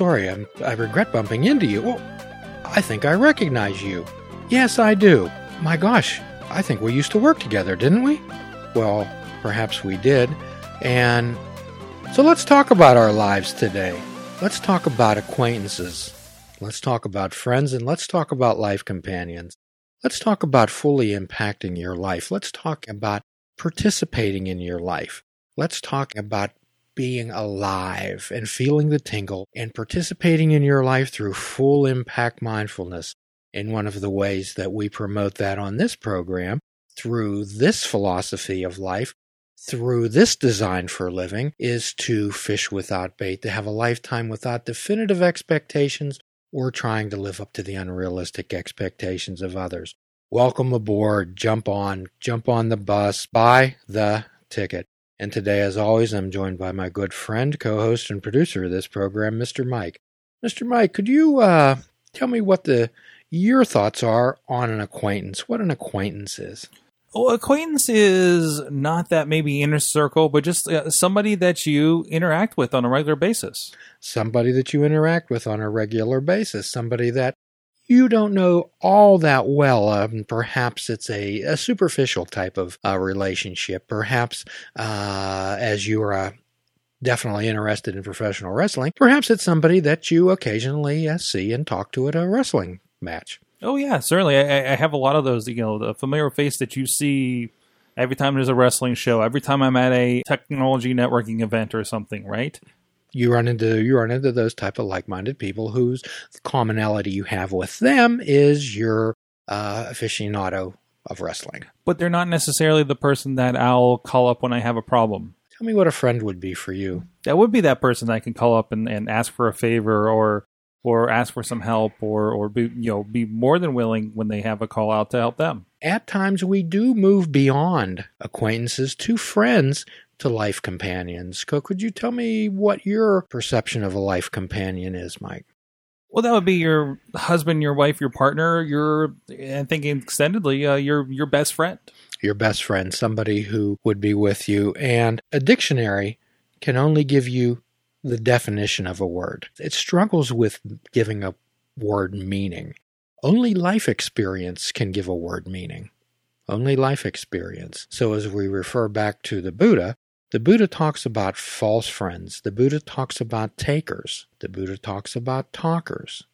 sorry. I'm, I regret bumping into you. Well, I think I recognize you. Yes, I do. My gosh, I think we used to work together, didn't we? Well, perhaps we did. And so let's talk about our lives today. Let's talk about acquaintances. Let's talk about friends and let's talk about life companions. Let's talk about fully impacting your life. Let's talk about participating in your life. Let's talk about being alive and feeling the tingle and participating in your life through full impact mindfulness. In one of the ways that we promote that on this program, through this philosophy of life, through this design for living, is to fish without bait, to have a lifetime without definitive expectations or trying to live up to the unrealistic expectations of others. Welcome aboard, jump on, jump on the bus, buy the ticket. And today, as always, I'm joined by my good friend, co host, and producer of this program, Mr. Mike. Mr. Mike, could you uh, tell me what the your thoughts are on an acquaintance? What an acquaintance is? Well, acquaintance is not that maybe inner circle, but just uh, somebody that you interact with on a regular basis. Somebody that you interact with on a regular basis. Somebody that you don't know all that well. Perhaps it's a, a, superficial type of uh, relationship. Perhaps uh, as you are uh, definitely interested in professional wrestling, perhaps it's somebody that you occasionally uh, see and talk to at a wrestling match. Oh yeah, certainly. I, I have a lot of those. You know, the familiar face that you see every time there's a wrestling show, every time I'm at a technology networking event or something, right? You run into you run into those type of like-minded people whose commonality you have with them is your uh, aficionado of wrestling. But they're not necessarily the person that I'll call up when I have a problem. Tell me what a friend would be for you. That would be that person that I can call up and, and ask for a favor or or ask for some help or or be you know be more than willing when they have a call out to help them. At times we do move beyond acquaintances to friends to life companions. Could you tell me what your perception of a life companion is, Mike? Well, that would be your husband, your wife, your partner, your and thinking extendedly, uh, your your best friend. Your best friend, somebody who would be with you. And a dictionary can only give you the definition of a word. It struggles with giving a word meaning. Only life experience can give a word meaning. Only life experience. So, as we refer back to the Buddha, the Buddha talks about false friends. The Buddha talks about takers. The Buddha talks about talkers.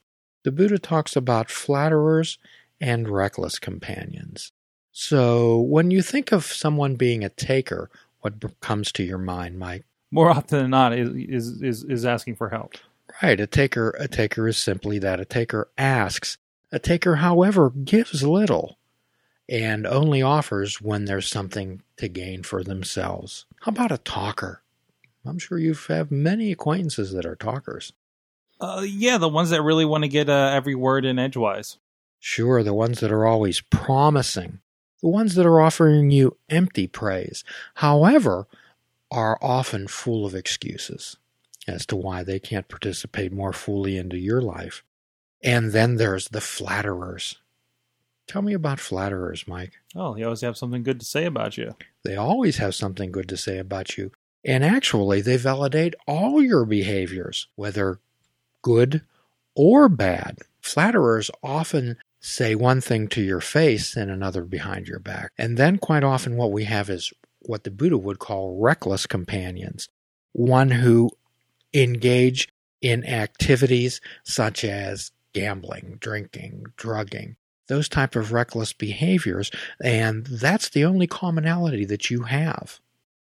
The Buddha talks about flatterers and reckless companions. So, when you think of someone being a taker, what comes to your mind, Mike? more often than not is is is, is asking for help. Right. A taker a taker is simply that. A taker asks. A taker, however, gives little and only offers when there's something to gain for themselves. How about a talker? I'm sure you have many acquaintances that are talkers. Uh, yeah, the ones that really want to get uh, every word in edgewise. Sure, the ones that are always promising, the ones that are offering you empty praise. However, are often full of excuses as to why they can't participate more fully into your life. And then there's the flatterers. Tell me about flatterers, Mike. Oh, they always have something good to say about you. They always have something good to say about you. And actually, they validate all your behaviors, whether good or bad. Flatterers often say one thing to your face and another behind your back. And then, quite often, what we have is what the Buddha would call reckless companions, one who engage in activities such as gambling, drinking, drugging, those type of reckless behaviors, and that's the only commonality that you have.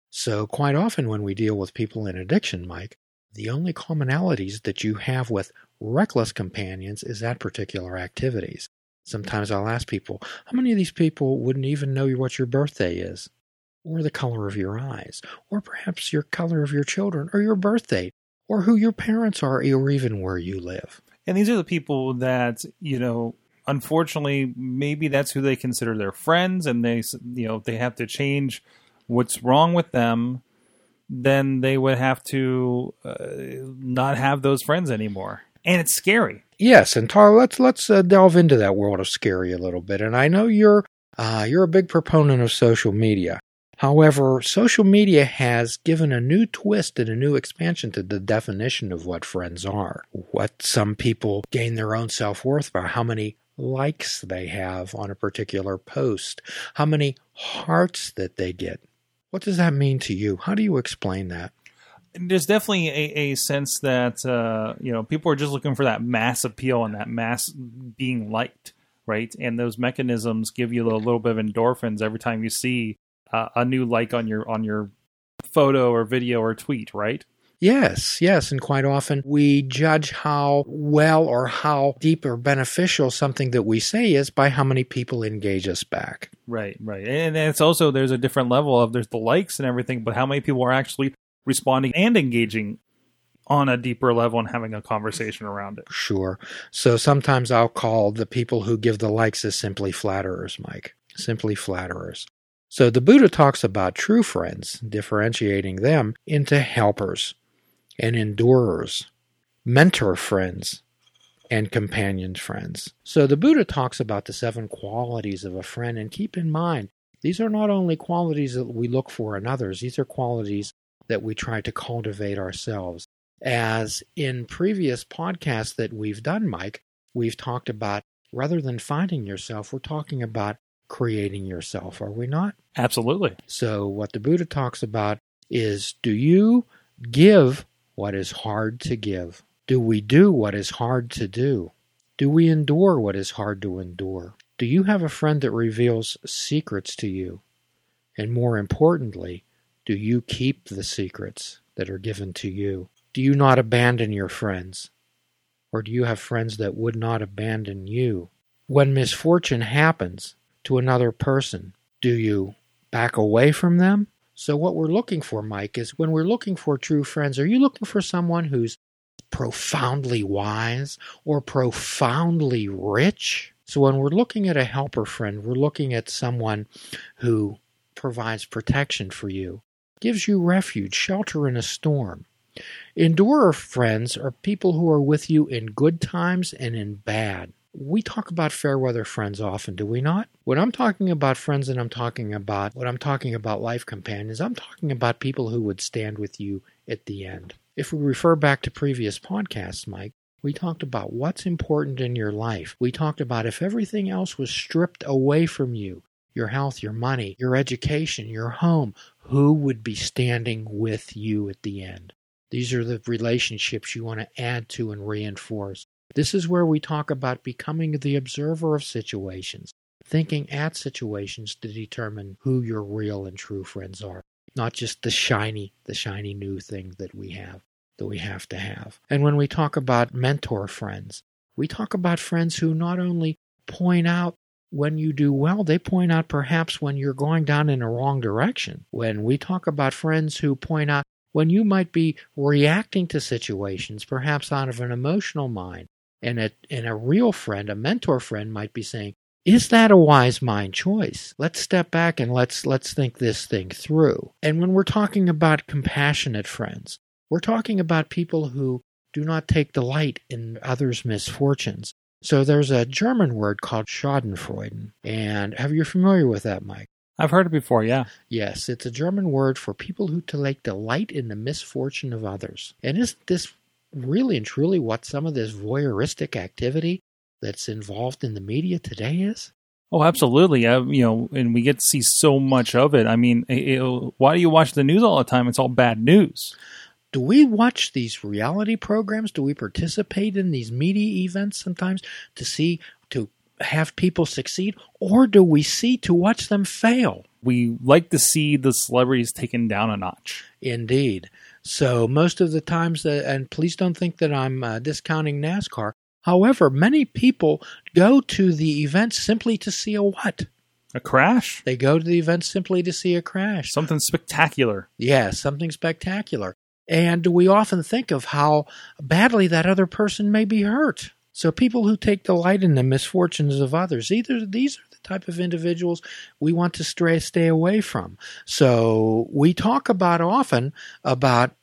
So quite often when we deal with people in addiction, Mike, the only commonalities that you have with reckless companions is that particular activities. Sometimes I'll ask people, how many of these people wouldn't even know what your birthday is? or the color of your eyes, or perhaps your color of your children, or your birth date, or who your parents are, or even where you live. And these are the people that, you know, unfortunately, maybe that's who they consider their friends, and they, you know, they have to change what's wrong with them, then they would have to uh, not have those friends anymore. And it's scary. Yes, and Tar, let's let's uh, delve into that world of scary a little bit. And I know you're uh, you're a big proponent of social media. However, social media has given a new twist and a new expansion to the definition of what friends are. What some people gain their own self worth by how many likes they have on a particular post, how many hearts that they get. What does that mean to you? How do you explain that? There's definitely a, a sense that uh, you know people are just looking for that mass appeal and that mass being liked, right? And those mechanisms give you a little bit of endorphins every time you see uh, a new like on your on your photo or video or tweet, right? Yes, yes. And quite often we judge how well or how deep or beneficial something that we say is by how many people engage us back. Right, right. And it's also, there's a different level of there's the likes and everything, but how many people are actually responding and engaging on a deeper level and having a conversation around it. Sure. So sometimes I'll call the people who give the likes as simply flatterers, Mike. Simply flatterers. So the Buddha talks about true friends, differentiating them into helpers and endurers, mentor friends, and companion friends. So the Buddha talks about the seven qualities of a friend, and keep in mind, these are not only qualities that we look for in others, these are qualities that we try to cultivate ourselves. As in previous podcasts that we've done, Mike, we've talked about rather than finding yourself, we're talking about creating yourself, are we not? Absolutely. So, what the Buddha talks about is do you give what is hard to give? Do we do what is hard to do? Do we endure what is hard to endure? Do you have a friend that reveals secrets to you? And more importantly, do you keep the secrets that are given to you? Do you not abandon your friends? Or do you have friends that would not abandon you? When misfortune happens to another person, do you back away from them so, what we're looking for, Mike, is when we're looking for true friends, are you looking for someone who's profoundly wise or profoundly rich? So, when we're looking at a helper friend, we're looking at someone who provides protection for you, gives you refuge, shelter in a storm. Endurer friends are people who are with you in good times and in bad we talk about fair weather friends often, do we not? When I'm talking about friends and I'm talking about what I'm talking about life companions, I'm talking about people who would stand with you at the end. If we refer back to previous podcasts, Mike, we talked about what's important in your life. We talked about if everything else was stripped away from you your health, your money, your education, your home who would be standing with you at the end? These are the relationships you want to add to and reinforce. This is where we talk about becoming the observer of situations, thinking at situations to determine who your real and true friends are, not just the shiny, the shiny new thing that we have, that we have to have. And when we talk about mentor friends, we talk about friends who not only point out when you do well, they point out perhaps when you're going down in a wrong direction. When we talk about friends who point out when you might be reacting to situations, perhaps out of an emotional mind, and a, and a real friend, a mentor friend, might be saying, is that a wise mind choice? Let's step back and let's let's think this thing through. And when we're talking about compassionate friends, we're talking about people who do not take delight in others' misfortunes. So there's a German word called Schadenfreude. And have you familiar with that, Mike? I've heard it before, yeah. Yes, it's a German word for people who take delight in the misfortune of others. And isn't this really and truly what some of this voyeuristic activity that's involved in the media today is? Oh, absolutely. Uh, you know, and we get to see so much of it. I mean, it, it, why do you watch the news all the time? It's all bad news. Do we watch these reality programs? Do we participate in these media events sometimes to see, to have people succeed? Or do we see to watch them fail? We like to see the celebrities taken down a notch. Indeed. So most of the times, that, and please don't think that I'm uh, discounting NASCAR. However, many people go to the event simply to see a what? A crash? They go to the event simply to see a crash. Something spectacular. Yeah, something spectacular. And we often think of how badly that other person may be hurt. So people who take delight in the misfortunes of others, either these are the type of individuals we want to stray, stay away from. So we talk about often about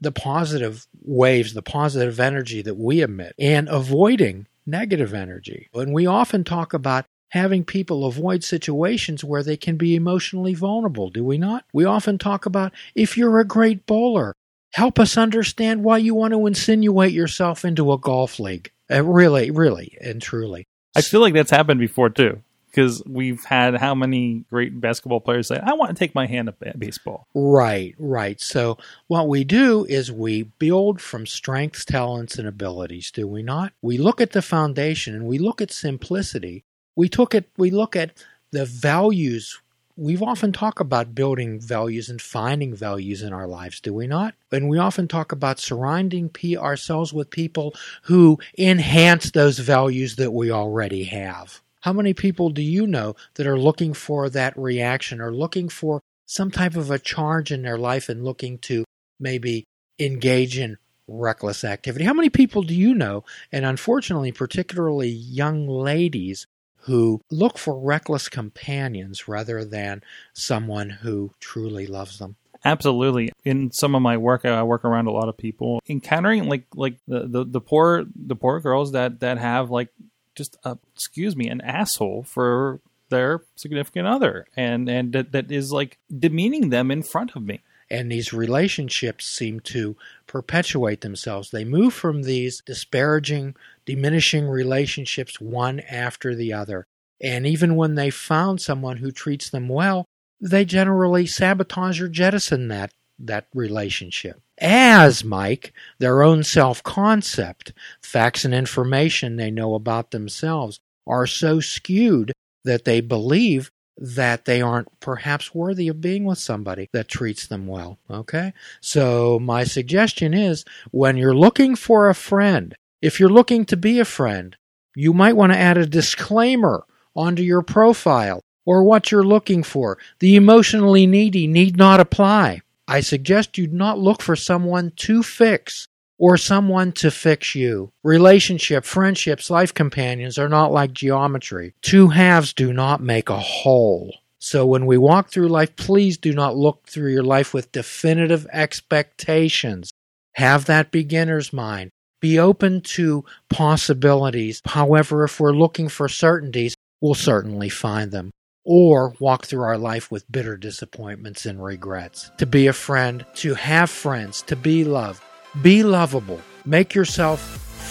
the positive waves, the positive energy that we emit and avoiding negative energy. And we often talk about having people avoid situations where they can be emotionally vulnerable, do we not? We often talk about if you're a great bowler, help us understand why you want to insinuate yourself into a golf league. Uh, really, really, and truly. I feel like that's happened before too because we've had how many great basketball players say, I want to take my hand up at baseball. Right, right. So what we do is we build from strengths, talents, and abilities, do we not? We look at the foundation and we look at simplicity. We took it we look at the values We've often talked about building values and finding values in our lives, do we not? And we often talk about surrounding P ourselves with people who enhance those values that we already have. How many people do you know that are looking for that reaction or looking for some type of a charge in their life and looking to maybe engage in reckless activity? How many people do you know, and unfortunately, particularly young ladies, who look for reckless companions rather than someone who truly loves them? Absolutely. In some of my work, I work around a lot of people encountering like like the, the, the poor the poor girls that that have like just a, excuse me an asshole for their significant other and and that, that is like demeaning them in front of me and these relationships seem to perpetuate themselves they move from these disparaging diminishing relationships one after the other and even when they found someone who treats them well they generally sabotage or jettison that that relationship as, Mike, their own self concept, facts and information they know about themselves are so skewed that they believe that they aren't perhaps worthy of being with somebody that treats them well. Okay? So, my suggestion is when you're looking for a friend, if you're looking to be a friend, you might want to add a disclaimer onto your profile or what you're looking for. The emotionally needy need not apply. I suggest you not look for someone to fix or someone to fix you. Relationship, friendships, life companions are not like geometry. Two halves do not make a whole. So when we walk through life, please do not look through your life with definitive expectations. Have that beginner's mind. Be open to possibilities. However, if we're looking for certainties, we'll certainly find them or walk through our life with bitter disappointments and regrets. To be a friend, to have friends, to be loved, be lovable, make yourself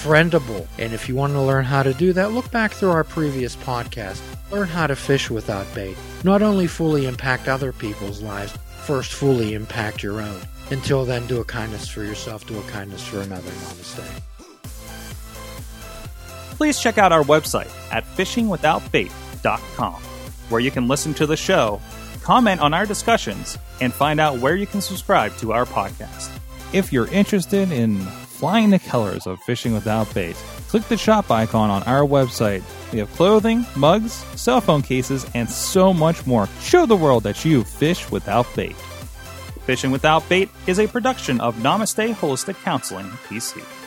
friendable. And if you want to learn how to do that, look back through our previous podcast. Learn how to fish without bait. Not only fully impact other people's lives, first fully impact your own. Until then, do a kindness for yourself, do a kindness for another. Namaste. Please check out our website at fishingwithoutbait.com where you can listen to the show, comment on our discussions, and find out where you can subscribe to our podcast. If you're interested in flying the colors of fishing without bait, click the shop icon on our website. We have clothing, mugs, cell phone cases, and so much more. Show the world that you fish without bait. Fishing Without Bait is a production of Namaste Holistic Counseling, PC.